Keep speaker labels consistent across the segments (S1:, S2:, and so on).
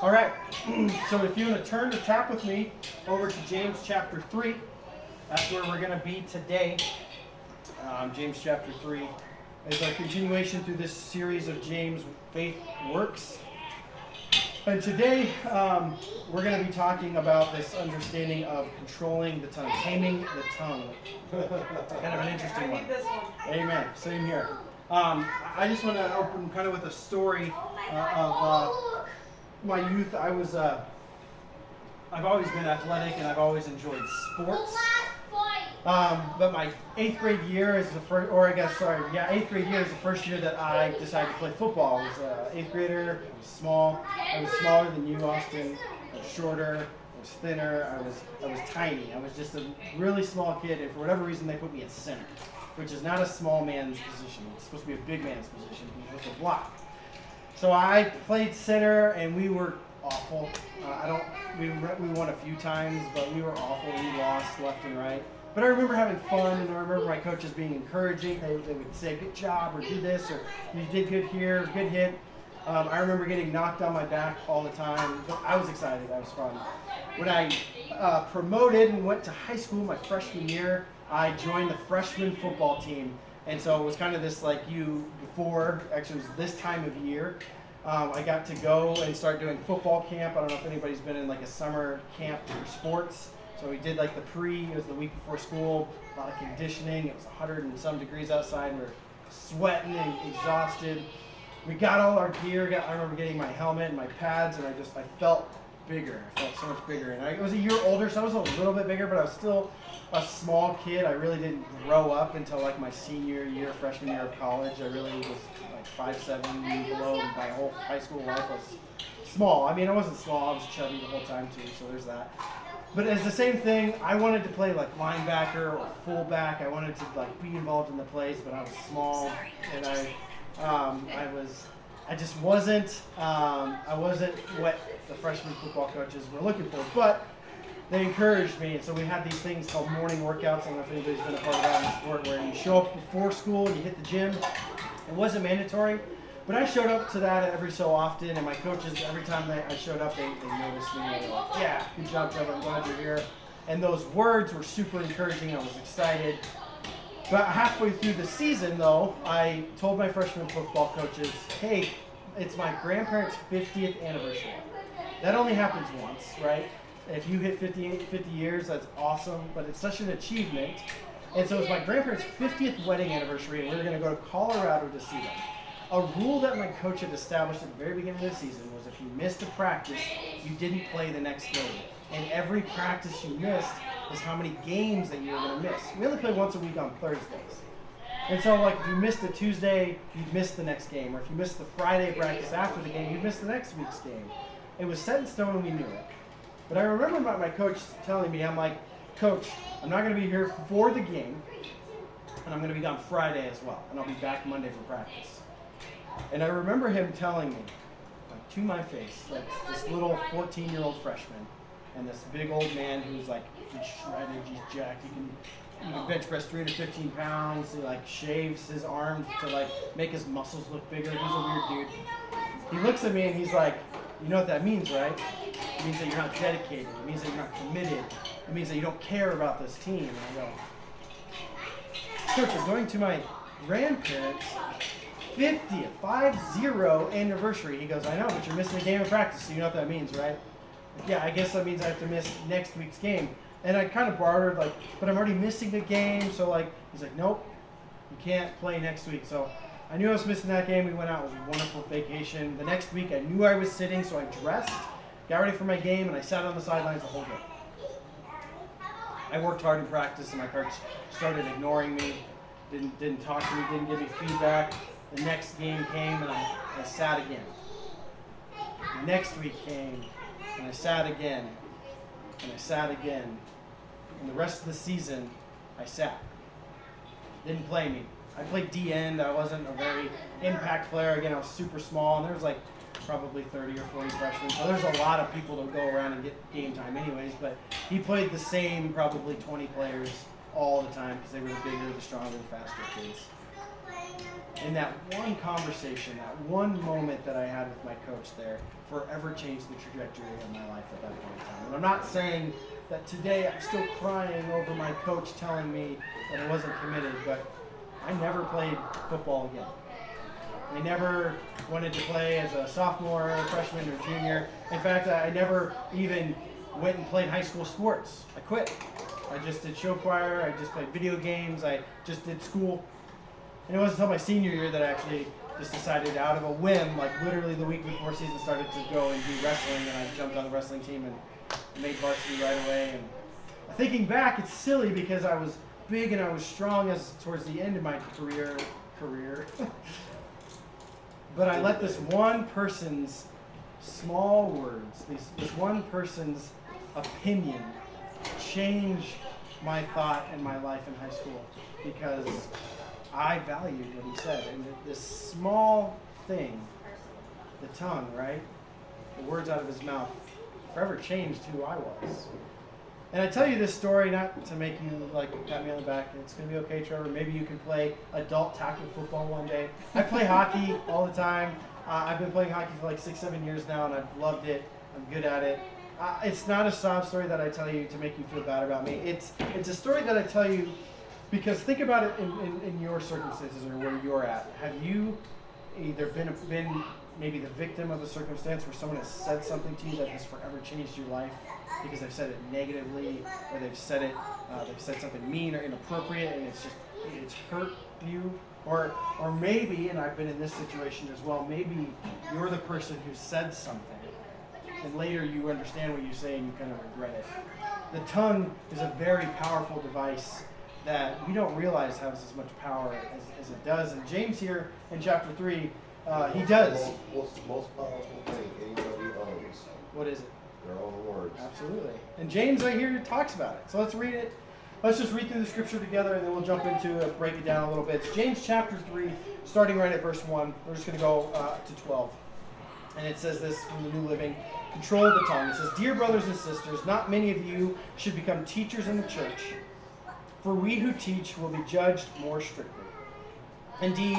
S1: All right, so if you want to turn the tap with me over to James chapter 3, that's where we're going to be today. Um, James chapter 3 is our continuation through this series of James Faith Works. And today um, we're going to be talking about this understanding of controlling the tongue, taming the tongue. kind of an interesting one. Amen. Same here. Um, I just want to open kind of with a story uh, of. Uh, my youth, I was, uh, I've always been athletic and I've always enjoyed sports. Um, but my eighth grade year is the first, or I guess, sorry, yeah, eighth grade year is the first year that I decided to play football. I was an eighth grader, I was small, I was smaller than you, Austin, I was shorter, I was thinner, I was, I was tiny. I was just a really small kid, and for whatever reason, they put me at center, which is not a small man's position. It's supposed to be a big man's position. You're supposed to block. So I played center, and we were awful. Uh, I don't. We we won a few times, but we were awful. We lost left and right. But I remember having fun, and I remember my coaches being encouraging. They, they would say, "Good job," or "Do this," or "You did good here," "Good hit." Um, I remember getting knocked on my back all the time. But I was excited. I was fun. When I uh, promoted and went to high school my freshman year, I joined the freshman football team and so it was kind of this like you before, actually, it was this time of year. Um, I got to go and start doing football camp. I don't know if anybody's been in like a summer camp for sports. So we did like the pre, it was the week before school, a lot of conditioning. It was 100 and some degrees outside. We are sweating and exhausted. We got all our gear. Got, I remember getting my helmet and my pads, and I just I felt bigger. I felt so much bigger. And I was a year older, so I was a little bit bigger, but I was still a small kid. I really didn't grow up until like my senior year, freshman year of college. I really was like five seven below. My whole high school life was small. I mean, I wasn't small. I was chubby the whole time too. So there's that. But it's the same thing. I wanted to play like linebacker or fullback. I wanted to like be involved in the plays, but I was small and I, um, I was I just wasn't um, I wasn't what the freshman football coaches were looking for. But they encouraged me, and so we had these things called morning workouts. I don't know if anybody's been a part of that in sport, where you show up before school and you hit the gym. It wasn't mandatory, but I showed up to that every so often, and my coaches, every time I showed up, they, they noticed me. They were like, "Yeah, good job, Trevor. I'm glad you're here." And those words were super encouraging. I was excited. But halfway through the season, though, I told my freshman football coaches, hey, it's my grandparents' 50th anniversary. That only happens once, right? If you hit 50, 50 years, that's awesome, but it's such an achievement. And so it's my grandparents' 50th wedding anniversary, and we were going to go to Colorado to see them. A rule that my coach had established at the very beginning of the season was if you missed a practice, you didn't play the next game. And every practice you missed is how many games that you were going to miss. We only play once a week on Thursdays. And so, like, if you missed a Tuesday, you'd miss the next game. Or if you missed the Friday practice after the game, you'd miss the next week's game. It was set in stone and we knew it. But I remember my, my coach telling me, I'm like, Coach, I'm not going to be here for the game, and I'm going to be gone Friday as well, and I'll be back Monday for practice. And I remember him telling me, like, to my face, like this little 14 year old freshman, and this big old man who's like, he's shredded, he's jacked, he can bench press 315 pounds. He like shaves his arms to like make his muscles look bigger. He's a weird dude. He looks at me and he's like, you know what that means, right? It means that you're not dedicated. It means that you're not committed. It means that you don't care about this team. And I go, I'm going to my grandparents' 50th, 5-0 anniversary. He goes, I know, but you're missing a game of practice, so you know what that means, right? Yeah, I guess that means I have to miss next week's game. And I kind of bartered, like, but I'm already missing the game. So, like, he's like, nope, you can't play next week. So I knew I was missing that game. We went out. It was a wonderful vacation. The next week, I knew I was sitting, so I dressed, got ready for my game, and I sat on the sidelines the whole game. I worked hard in practice, and my coach started ignoring me, didn't, didn't talk to me, didn't give me feedback. The next game came, and I, I sat again. The next week came, and I sat again, and I sat again. And the rest of the season, I sat. Didn't play me. I played D end. I wasn't a very impact player. Again, I was super small, and there was like probably 30 or 40 freshmen. So there's a lot of people to go around and get game time, anyways. But he played the same probably 20 players all the time because they were the bigger, the stronger, the faster kids. And that one conversation, that one moment that I had with my coach there, forever changed the trajectory of my life at that point in time. And I'm not saying that today I'm still crying over my coach telling me that I wasn't committed, but I never played football again. I never wanted to play as a sophomore, freshman, or junior. In fact, I never even went and played high school sports. I quit. I just did show choir. I just played video games. I just did school. And it wasn't until my senior year that I actually just decided out of a whim, like literally the week before season started, to go and do wrestling. And I jumped on the wrestling team and made varsity right away. And thinking back, it's silly because I was big and I was strong as towards the end of my career. Career. but I let this one person's small words, this, this one person's opinion change my thought and my life in high school because I valued what he said. And this small thing, the tongue, right? The words out of his mouth forever changed who I was. And I tell you this story not to make you like pat me on the back. It's gonna be okay, Trevor. Maybe you can play adult tackle football one day. I play hockey all the time. Uh, I've been playing hockey for like six, seven years now, and I've loved it. I'm good at it. Uh, it's not a sob story that I tell you to make you feel bad about me. It's it's a story that I tell you because think about it in, in, in your circumstances or where you're at. Have you either been been maybe the victim of a circumstance where someone has said something to you that has forever changed your life because they've said it negatively or they've said it uh, they've said something mean or inappropriate and it's just it's hurt you or or maybe and I've been in this situation as well maybe you're the person who said something and later you understand what you say and you kind of regret it the tongue is a very powerful device that we don't realize has as much power as, as it does and James here in chapter 3 uh, he does.
S2: What's the most powerful thing anybody owns?
S1: What is it?
S2: Their own words.
S1: Absolutely. And James right here talks about it. So let's read it. Let's just read through the scripture together and then we'll jump into it, break it down a little bit. It's James chapter 3, starting right at verse 1. We're just going to go uh, to 12. And it says this from the New Living Control the tongue. It says, Dear brothers and sisters, not many of you should become teachers in the church, for we who teach will be judged more strictly. Indeed,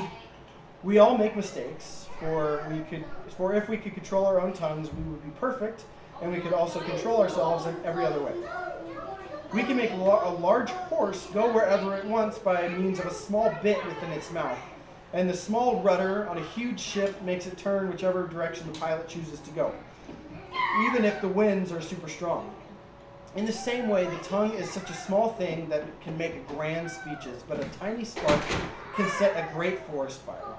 S1: we all make mistakes, for we could for if we could control our own tongues, we would be perfect, and we could also control ourselves in every other way. We can make a large horse go wherever it wants by means of a small bit within its mouth. And the small rudder on a huge ship makes it turn whichever direction the pilot chooses to go, even if the winds are super strong. In the same way, the tongue is such a small thing that it can make grand speeches, but a tiny spark can set a great forest fire.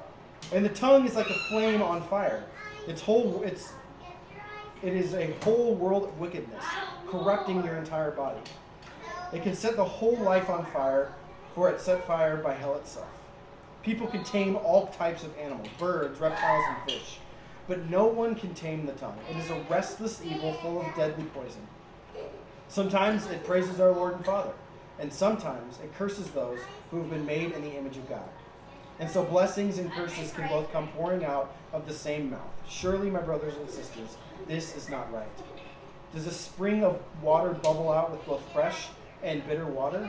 S1: And the tongue is like a flame on fire. Its whole it's it is a whole world of wickedness, corrupting your entire body. It can set the whole life on fire, for it set fire by hell itself. People can tame all types of animals, birds, reptiles, and fish, but no one can tame the tongue. It is a restless evil full of deadly poison. Sometimes it praises our Lord and Father, and sometimes it curses those who have been made in the image of God. And so blessings and curses can both come pouring out of the same mouth. Surely, my brothers and sisters, this is not right. Does a spring of water bubble out with both fresh and bitter water?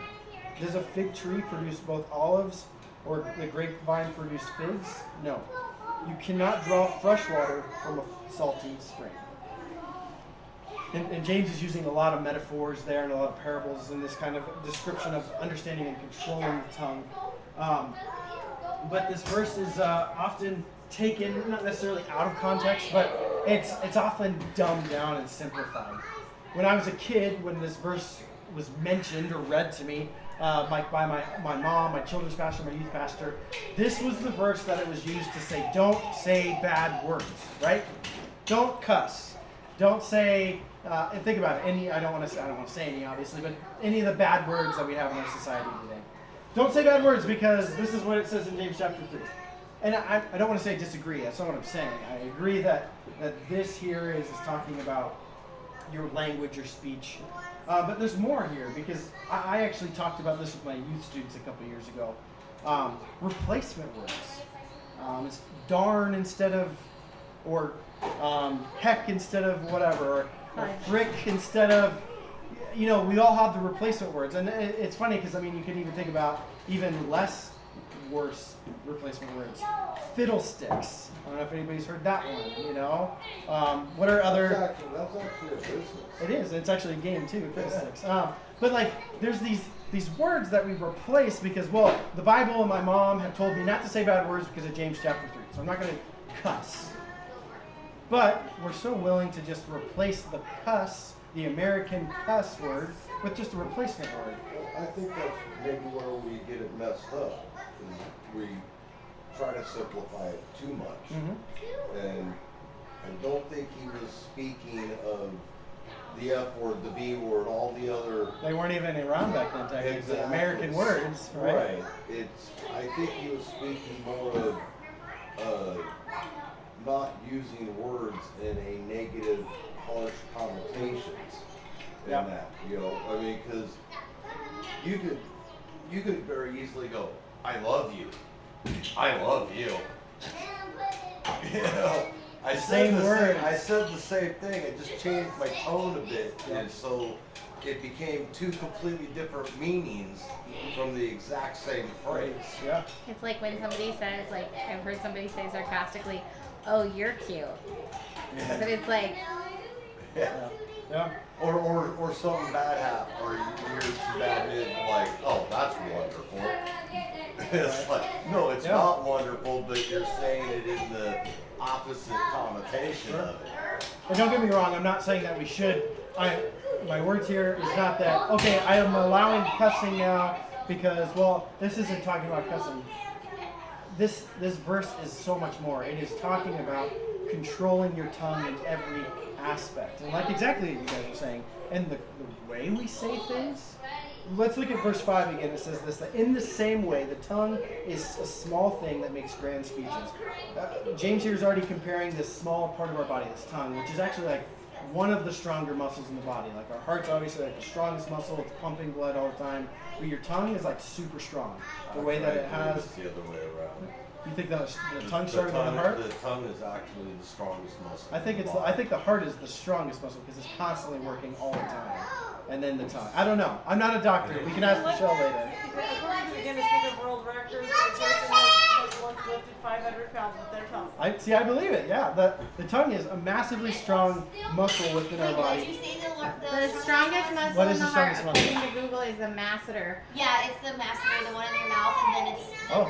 S1: Does a fig tree produce both olives or the grapevine produce figs? No. You cannot draw fresh water from a salty spring. And, and, James is using a lot of metaphors there and a lot of parables in this kind of description of understanding and controlling the tongue. Um, but this verse is uh, often taken not necessarily out of context, but it's it's often dumbed down and simplified. When I was a kid, when this verse was mentioned or read to me uh, by, by my, my mom, my children's pastor, my youth pastor, this was the verse that it was used to say, don't say bad words, right? Don't cuss. Don't say, uh, and think about it, any, I don't want to I don't want to say any obviously, but any of the bad words that we have in our society today. Don't say bad words because this is what it says in James chapter 3. And I, I don't want to say disagree, that's not what I'm saying. I agree that, that this here is, is talking about your language, your speech. Uh, but there's more here because I, I, actually talked about this with my youth students a couple years ago. Um, replacement words. Um, it's darn instead of, or um, heck instead of whatever, frick instead of you know, we all have the replacement words, and it's funny because I mean, you can even think about even less worse replacement words. Fiddlesticks. I don't know if anybody's heard that one. You know, um, what are
S2: That's
S1: other?
S2: actually, that's actually a business.
S1: It is. It's actually a game too. Fiddlesticks. Um, but like, there's these these words that we replace because well, the Bible and my mom have told me not to say bad words because of James chapter three. So I'm not going to cuss. But we're so willing to just replace the cuss, the American cuss word, with just a replacement word.
S2: I think that's maybe where we get it messed up. We try to simplify it too much.
S1: Mm-hmm.
S2: And I don't think he was speaking of the F word, the B word, all the other.
S1: They weren't even around back then, technically.
S2: Exactly.
S1: American words, right?
S2: It's, I think he was speaking more of, uh, not using words in a negative, harsh connotations in
S1: Yep.
S2: that, you know, I mean, cause you could, you could very easily go, I love you. I love you. You know, I said
S1: Same
S2: the
S1: words.
S2: same, I said the same thing, I just changed my tone a bit,
S1: Yep.
S2: and so it became two completely different meanings from the exact same phrase.
S1: Yeah.
S3: It's like when somebody says, like, I've heard somebody say sarcastically, "Oh, you're cute," but it's like,
S1: Yeah. Yeah.
S2: Or, or, or something bad happened, or you hear some bad news, like, oh, that's wonderful. it's like, no, it's
S1: Yeah.
S2: not wonderful, but you're saying it in the opposite connotation
S1: Sure.
S2: of it.
S1: And don't get me wrong, I'm not saying that we should. I, my words here is not that. Okay, I am allowing cussing now because, well, this isn't talking about cussing. This this verse is so much more. It is talking about controlling your tongue in every aspect, and like exactly what you guys were saying, and the, the way we say things. Let's look at verse 5 again. It says this that in the same way, the tongue is a small thing that makes grand speeches. Uh, James here is already comparing this small part of our body, this tongue, which is actually like one of the stronger muscles in the body. Like our heart's obviously like the strongest muscle, it's pumping blood all the time. But your tongue is like super strong. The way that it has.
S2: It's the other way around.
S1: You think that the tongue stronger than the heart?
S2: The tongue is actually the strongest muscle.
S1: I think
S2: in
S1: it's.
S2: the
S1: The, I think the heart is the strongest muscle because it's constantly working all the time. And then the tongue. I don't know. I'm not a doctor. We can ask Michelle later.
S4: According to the Guinness Book of World Records, a person has, has once lifted 500 pounds with their tongue.
S1: I see. I believe it. Yeah. The the tongue is a massively strong muscle within our body.
S5: Did you say the,
S3: the strongest muscle
S1: What
S3: in
S1: is
S3: the
S1: the
S3: heart,
S1: strongest muscle?
S3: according to Google, is the masseter.
S5: Yeah, it's the masseter, the one in your mouth, and then it's.
S1: Oh,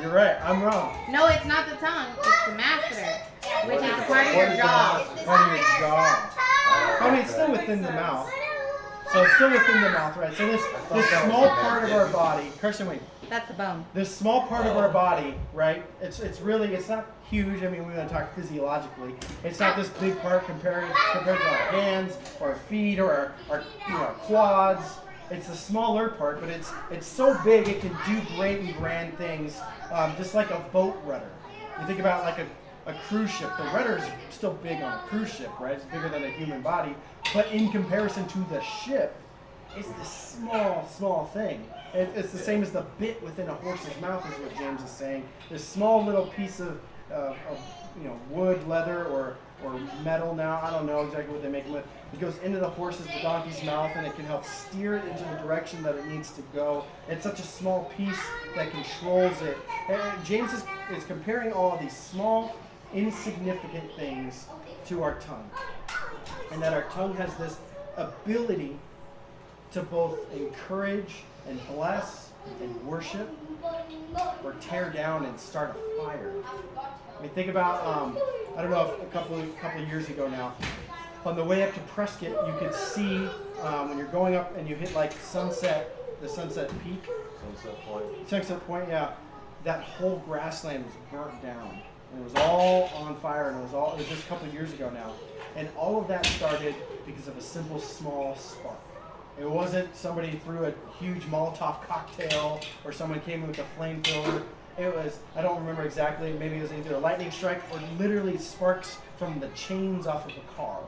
S1: you're right. I'm wrong.
S3: No, it's not the tongue. It's the masseter, which is part of
S1: What
S3: your
S1: is the
S3: jaw.
S1: mouth? Part of your jaw. I mean, oh, it's still within the mouth. So it's still within the mouth, right? So this this small part of our body, Christian, wait.
S3: That's the bone.
S1: This small part of our body, right? It's it's really it's not huge. I mean, we want to talk physiologically. It's not this big part compared compared to our hands or our feet or our, our you know our quads. It's a smaller part, but it's it's so big it can do great and grand things, um, just like a boat rudder. You think about like a, a cruise ship. The rudder is still big on a cruise ship, right? It's bigger than a human body, but in comparison to the ship, it's this small, small thing. It, it's the same as the bit within a horse's mouth, is what James is saying. This small little piece of, of you know, wood, leather, or or metal. Now I don't know exactly what they make it with. It goes into the horse's, the donkey's mouth, and it can help steer it into the direction that it needs to go. It's such a small piece that controls it. And James is, is comparing all these small, insignificant things to our tongue, and that our tongue has this ability to both encourage and bless and worship or tear down and start a fire. I mean, think about, um, I don't know if a couple of, couple of years ago now, on the way up to Prescott, you could see um, when you're going up and you hit like sunset, the sunset peak,
S2: Sunset Point.
S1: Sunset Point, yeah, that whole grassland was burnt down. And it was all on fire, and it was all, it was just a couple years ago now. And all of that started because of a simple, small spark. It wasn't somebody threw a huge Molotov cocktail or someone came in with a flamethrower. It was, I don't remember exactly, maybe it was either a lightning strike or literally sparks from the chains off of a car.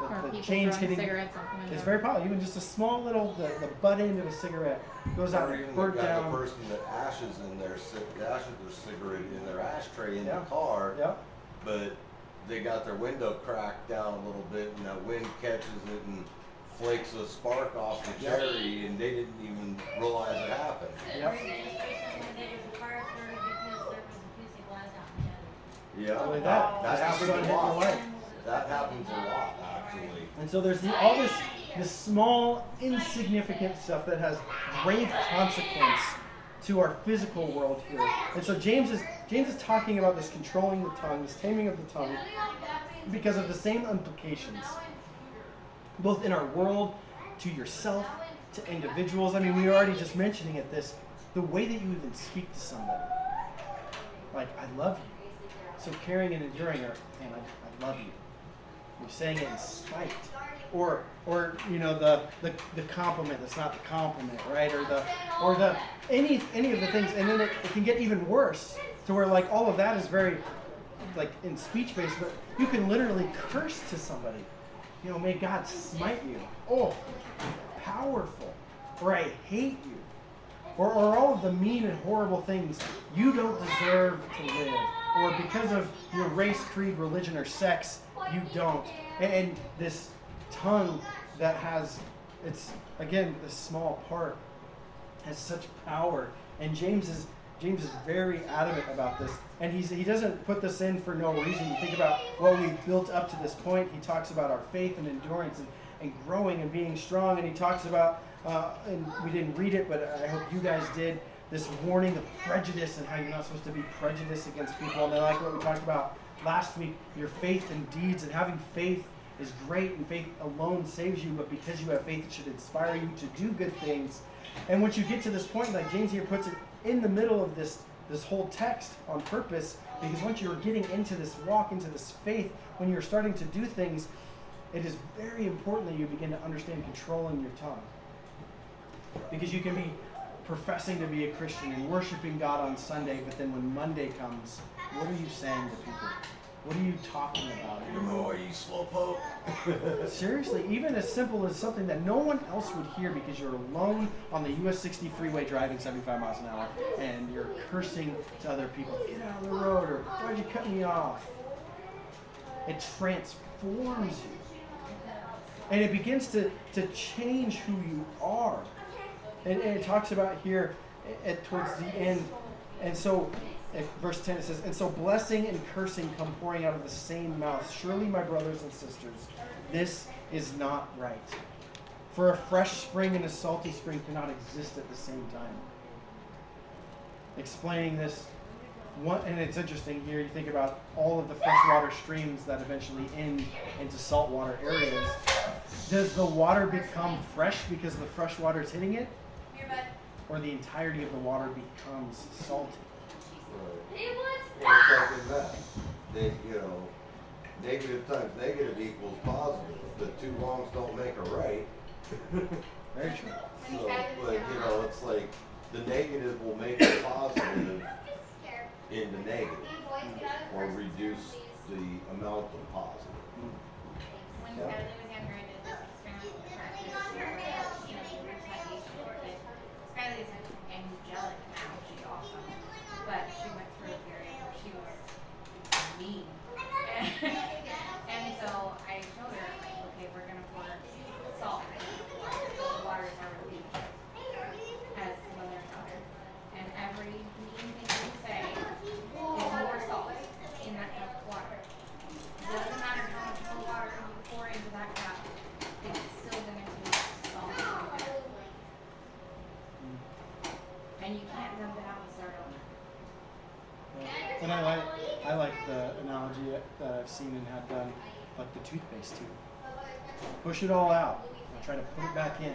S1: The-
S3: Or
S1: the
S3: people
S1: chains hitting.
S3: cigarettes out the window.
S1: It's very powerful. Even just a small little, the, the butt end of a cigarette goes out
S2: Or
S1: and
S2: even
S1: burnt
S2: the guy, the
S1: down.
S2: person that ashes in their, ci- the ashes of their cigarette in their ashtray in
S1: Yeah.
S2: the car.
S1: Yep.
S2: but they got their window cracked down a little bit and that wind catches it and flakes a spark off the
S1: Yep.
S2: cherry and they didn't even realize it happened.
S1: Yep.
S5: It was a car
S2: Yeah,
S1: Like
S2: that,
S1: that.
S2: that
S1: Just the
S2: happens
S1: sun
S2: a
S1: hitting the
S2: lot.
S1: light.
S2: That happens a lot, actually.
S1: And so there's the, all this this small, insignificant stuff that has grave consequence to our physical world here. And so James is James is talking about this controlling the tongue, this taming of the tongue, because of the same implications, both in our world, to yourself, to individuals. I mean, we were already just mentioning it. This, the way that you even speak to somebody, like "I love you," so caring and enduring, or "and I, I love you." You're saying it in spite, or or you know the, the the compliment that's not the compliment, right? Or the or the any any of the things, and then it, it can get even worse to where like all of that is very like in speech based, but you can literally curse to somebody. You know, may God smite you. Oh, powerful. Or I hate you. Or, or all of the mean and horrible things you don't deserve to live. Or because of your race, creed, religion, or sex, you don't. And, this tongue that has, it's again, this small part has such power. And James is James is very adamant about this, and he's he doesn't put this in for no reason. You think about what we built up to this point. He talks about our faith and endurance and, and growing and being strong, and he talks about uh, and we didn't read it, but I hope you guys did. This warning of prejudice and how you're not supposed to be prejudiced against people. And I like what we talked about last week. Your faith and deeds and having faith is great, and faith alone saves you. But because you have faith, it should inspire you to do good things. And once you get to this point, like James here puts it in the middle of this this whole text on purpose, because once you're getting into this walk, into this faith, when you're starting to do things, it is very important that you begin to understand controlling your tongue. Because you can be professing to be a Christian and worshiping God on Sunday, but then when Monday comes, what are you saying to people? What are you talking about?
S2: Are you slowpoke?
S1: Seriously, even as simple as something that no one else would hear because you're alone on the US 60 freeway driving 75 miles an hour and you're cursing to other people, get out of the road, or why'd you cut me off? It transforms you. And it begins to, to change who you are. And, and it talks about here at, towards the end. And so, verse 10, it says, And so blessing and cursing come pouring out of the same mouth. Surely, my brothers and sisters, this is not right. For a fresh spring and a salty spring cannot exist at the same time. Explaining this, one, and it's interesting here, you think about all of the freshwater streams that eventually end into saltwater areas. Does the water become fresh because the fresh water is hitting it? Or the entirety of the water becomes salty?
S2: Right. Well, it's like in that. They, you know, negative times negative equals positive. The two wrongs don't make a right.
S1: Very true.
S2: So, but you know, it's like the negative will make the positive in the negative, or reduce the amount of positive.
S3: When
S1: Yeah.
S3: Skylar was younger, I did this experiment with her this year where, you know, we were testing her, but Skylar is an angelic now, she's awesome. But she went through a period where she was mean. And so I told her, like, okay, we're gonna pour salt in the water, so the water is already as mother and daughter. And every mean thing you say is more salt in that cup of water. Doesn't matter how much cold water you pour into that cup, it's still gonna taste salty and bitter. And you can't dump it out and start over.
S1: Yeah. And I like I like the analogy that, that I've seen and had done, like the toothpaste tube. Push it all out and try to put it back in.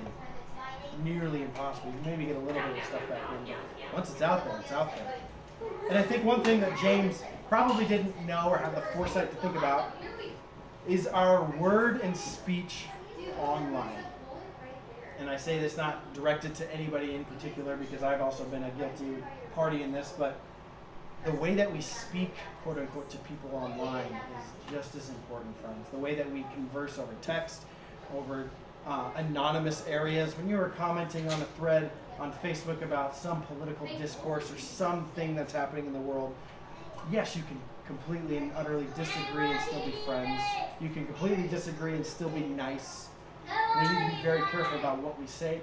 S1: Nearly impossible. You maybe get a little bit of stuff back in, but once it's out there, it's out there. And I think one thing that James probably didn't know or have the foresight to think about is our word and speech online. And I say this not directed to anybody in particular because I've also been a guilty party in this, but the way that we speak, quote unquote, to people online is just as important, friends. The way that we converse over text, over uh, anonymous areas. When you are commenting on a thread on Facebook about some political discourse or something that's happening in the world, yes, you can completely and utterly disagree and still be friends. You can completely disagree and still be nice. We need to be very careful about what we say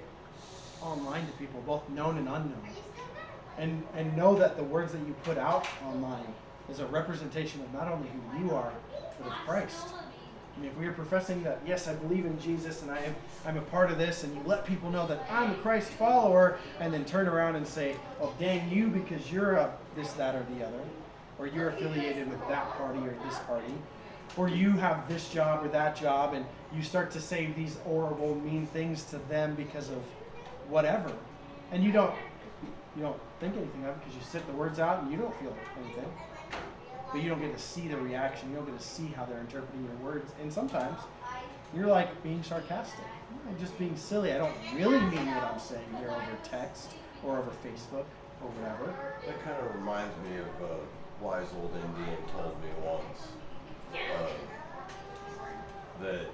S1: online to people, both known and unknown and and know that the words that you put out online is a representation of not only who you are, but of Christ. If we are professing that, yes, I believe in Jesus and I am, I'm a part of this, and you let people know that I'm a Christ follower, and then turn around and say, oh, dang you because you're a this, that, or the other, or you're affiliated with that party or this party, or you have this job or that job, and you start to say these horrible, mean things to them because of whatever, and you don't, you don't think anything of it because you sit the words out and you don't feel anything but you don't get to see the reaction. You don't get to see how they're interpreting your words. And sometimes you're like being sarcastic. I'm just being silly. I don't really mean what I'm saying here over text or over Facebook or whatever.
S2: That kind of reminds me of a wise old Indian told me once uh, that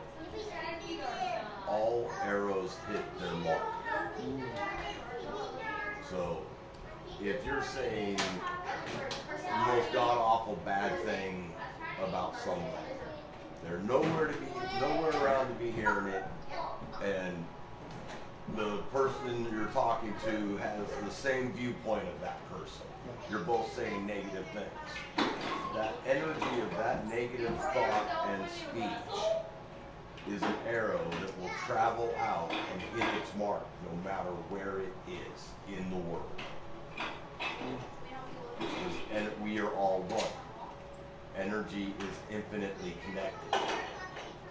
S2: all arrows hit their mark. So if you're saying the most god awful bad thing about somebody, they're nowhere to be nowhere around to be hearing it, and the person you're talking to has the same viewpoint of that person. You're both saying negative things. That energy of that negative thought and speech is an arrow that will travel out and hit its mark no matter where it is in the world. And we are all one. Energy is infinitely connected.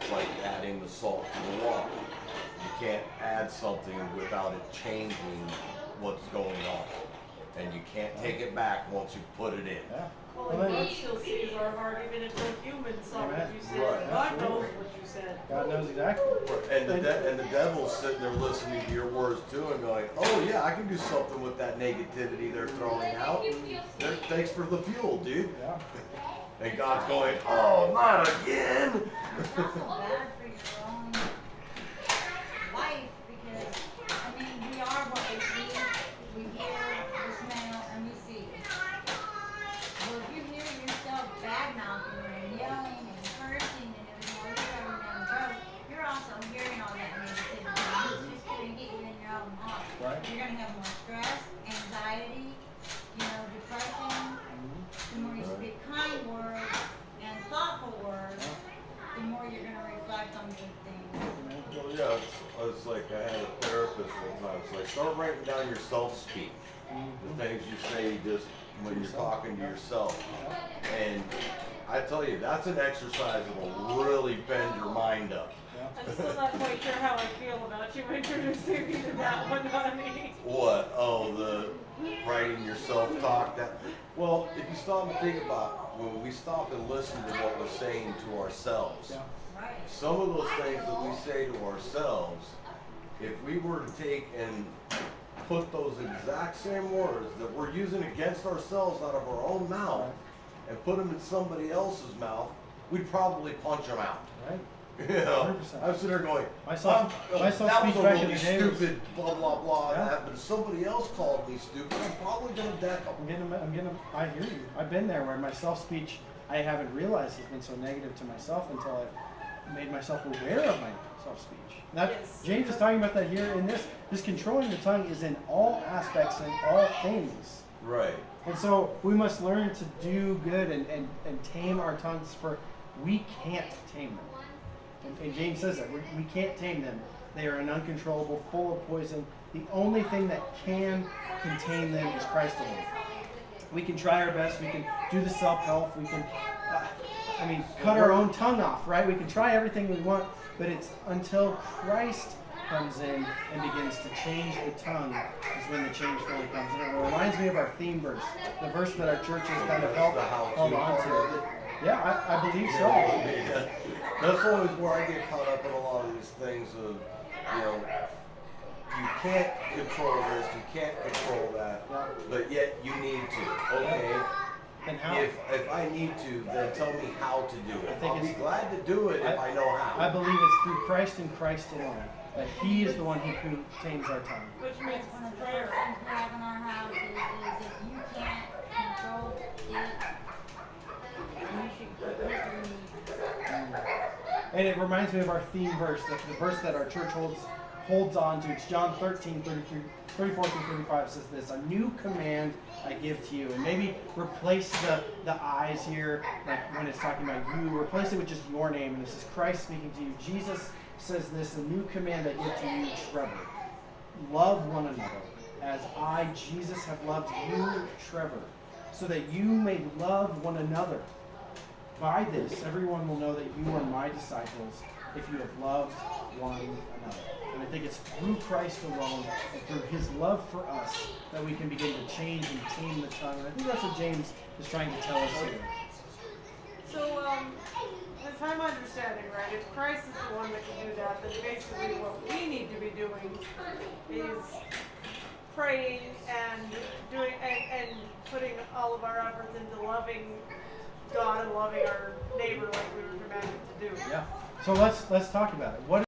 S2: It's like adding the salt to the water. You can't add something without it changing what's going on. And you can't take it back once you put it in.
S1: Yeah.
S4: Well,
S1: Well,
S4: and
S1: then
S4: God still sees our heart, even if we're human, saw what you said.
S2: Right.
S4: God knows
S1: Absolutely.
S4: what you said.
S1: God knows exactly.
S2: And the, de- and the devil's sitting there listening to your words too and going, oh yeah, I can do something with that negativity they're throwing out. There- Thanks for the fuel, dude.
S1: Yeah.
S2: And God's going, oh, not again.
S3: It's also bad for your own life because, I mean, we are what we see, we hear, we smell, and we see. Well, if you hear yourself bad mouthing and yelling and cursing and everything while you're driving down the road, you're also hearing all that negativity. It's just gonna get you in your own heart.
S1: Right.
S3: You're gonna have more stress, anxiety, you know, depression. The more you speak kind words and thoughtful words, the more you're gonna reflect on good things.
S2: Well, yeah, it's, it's like I had a therapist one time. It's like start writing down your self-speak, the mm-hmm. things you say just when you're talking to yourself. And I tell you, that's an exercise that will really bend your mind up.
S4: I'm still not quite sure how I feel about you introducing me to that one, honey.
S2: What? Oh, the writing your self-talk. That. Well, if you stop and think about when we stop and listen to what we're saying to ourselves,
S1: Yeah.
S2: Some of those things that we say to ourselves, if we were to take and put those exact same words that we're using against ourselves out of our own mouth and put them in somebody else's mouth, we'd probably punch them out.
S1: Right.
S2: You know,
S1: 100%.
S2: I'm sitting there going,
S1: My self-
S2: "I'm-
S1: my self
S2: that was
S1: speech
S2: a really stupid, blah blah blah.
S1: Yeah.
S2: that, but if somebody else called me stupid, I'm probably gonna deck them.
S1: I'm getting, I'm getting, I hear you. I've been there where my self-speech, I haven't realized has been so negative to myself until I've made myself aware of my self-speech. And That,
S4: Yes.
S1: James is talking about that here in this. This controlling the tongue is in all aspects and all things.
S2: Right.
S1: And so we must learn to do good and, and, and tame our tongues for we can't tame them. And, and James says that we, we can't tame them. They are an uncontrollable, full of poison. The only thing that can contain them is Christ alone. We can try our best. We can do the self help. We can, uh, I mean, cut our own tongue off, right? We can try everything we want, but it's until Christ comes in and begins to change the tongue is when the change fully comes in. It reminds me of our theme verse, the verse that our church has kind of held, on to. Yeah, I, I believe so.
S2: Yeah. That's always where I get caught up in a lot of these things of, you know, you can't control this, you can't control that, but yet you need to. Okay,
S1: And how?
S2: if if I need to, then tell me how to do
S1: I
S2: it.
S1: think
S2: I'll be
S1: it's-
S2: glad to do it if
S1: I-
S2: I know how.
S1: I believe it's through Christ and Christ alone that He is the one who who tames our tongue.
S4: Which means
S3: That's one of the
S4: prayer.
S3: first things we have in our house is, is if you can't control it, you should completely
S1: And it reminds me of our theme verse, the, the verse that our church holds holds on to. It's John 13, 33, 34 through 35 says this A new command I give to you. And maybe replace the, the eyes here, like when it's talking about you, replace it with just your name. And this is Christ speaking to you. Jesus says this A new command I give to you, Trevor. Love one another as I, Jesus, have loved you, Trevor, so that you may love one another. By this, everyone will know that you are my disciples if you have loved one another. And I think it's through Christ alone and through his love for us that we can begin to change and tame the tongue. And I think that's what James is trying to tell us here.
S4: So, um, as I'm understanding, right, if Christ is the one that can do that, then basically what we need to be doing is praying and doing and, and putting all of our efforts into loving God and loving our neighbor like we were commanded to do.
S1: Yeah. So let's let's talk about it. What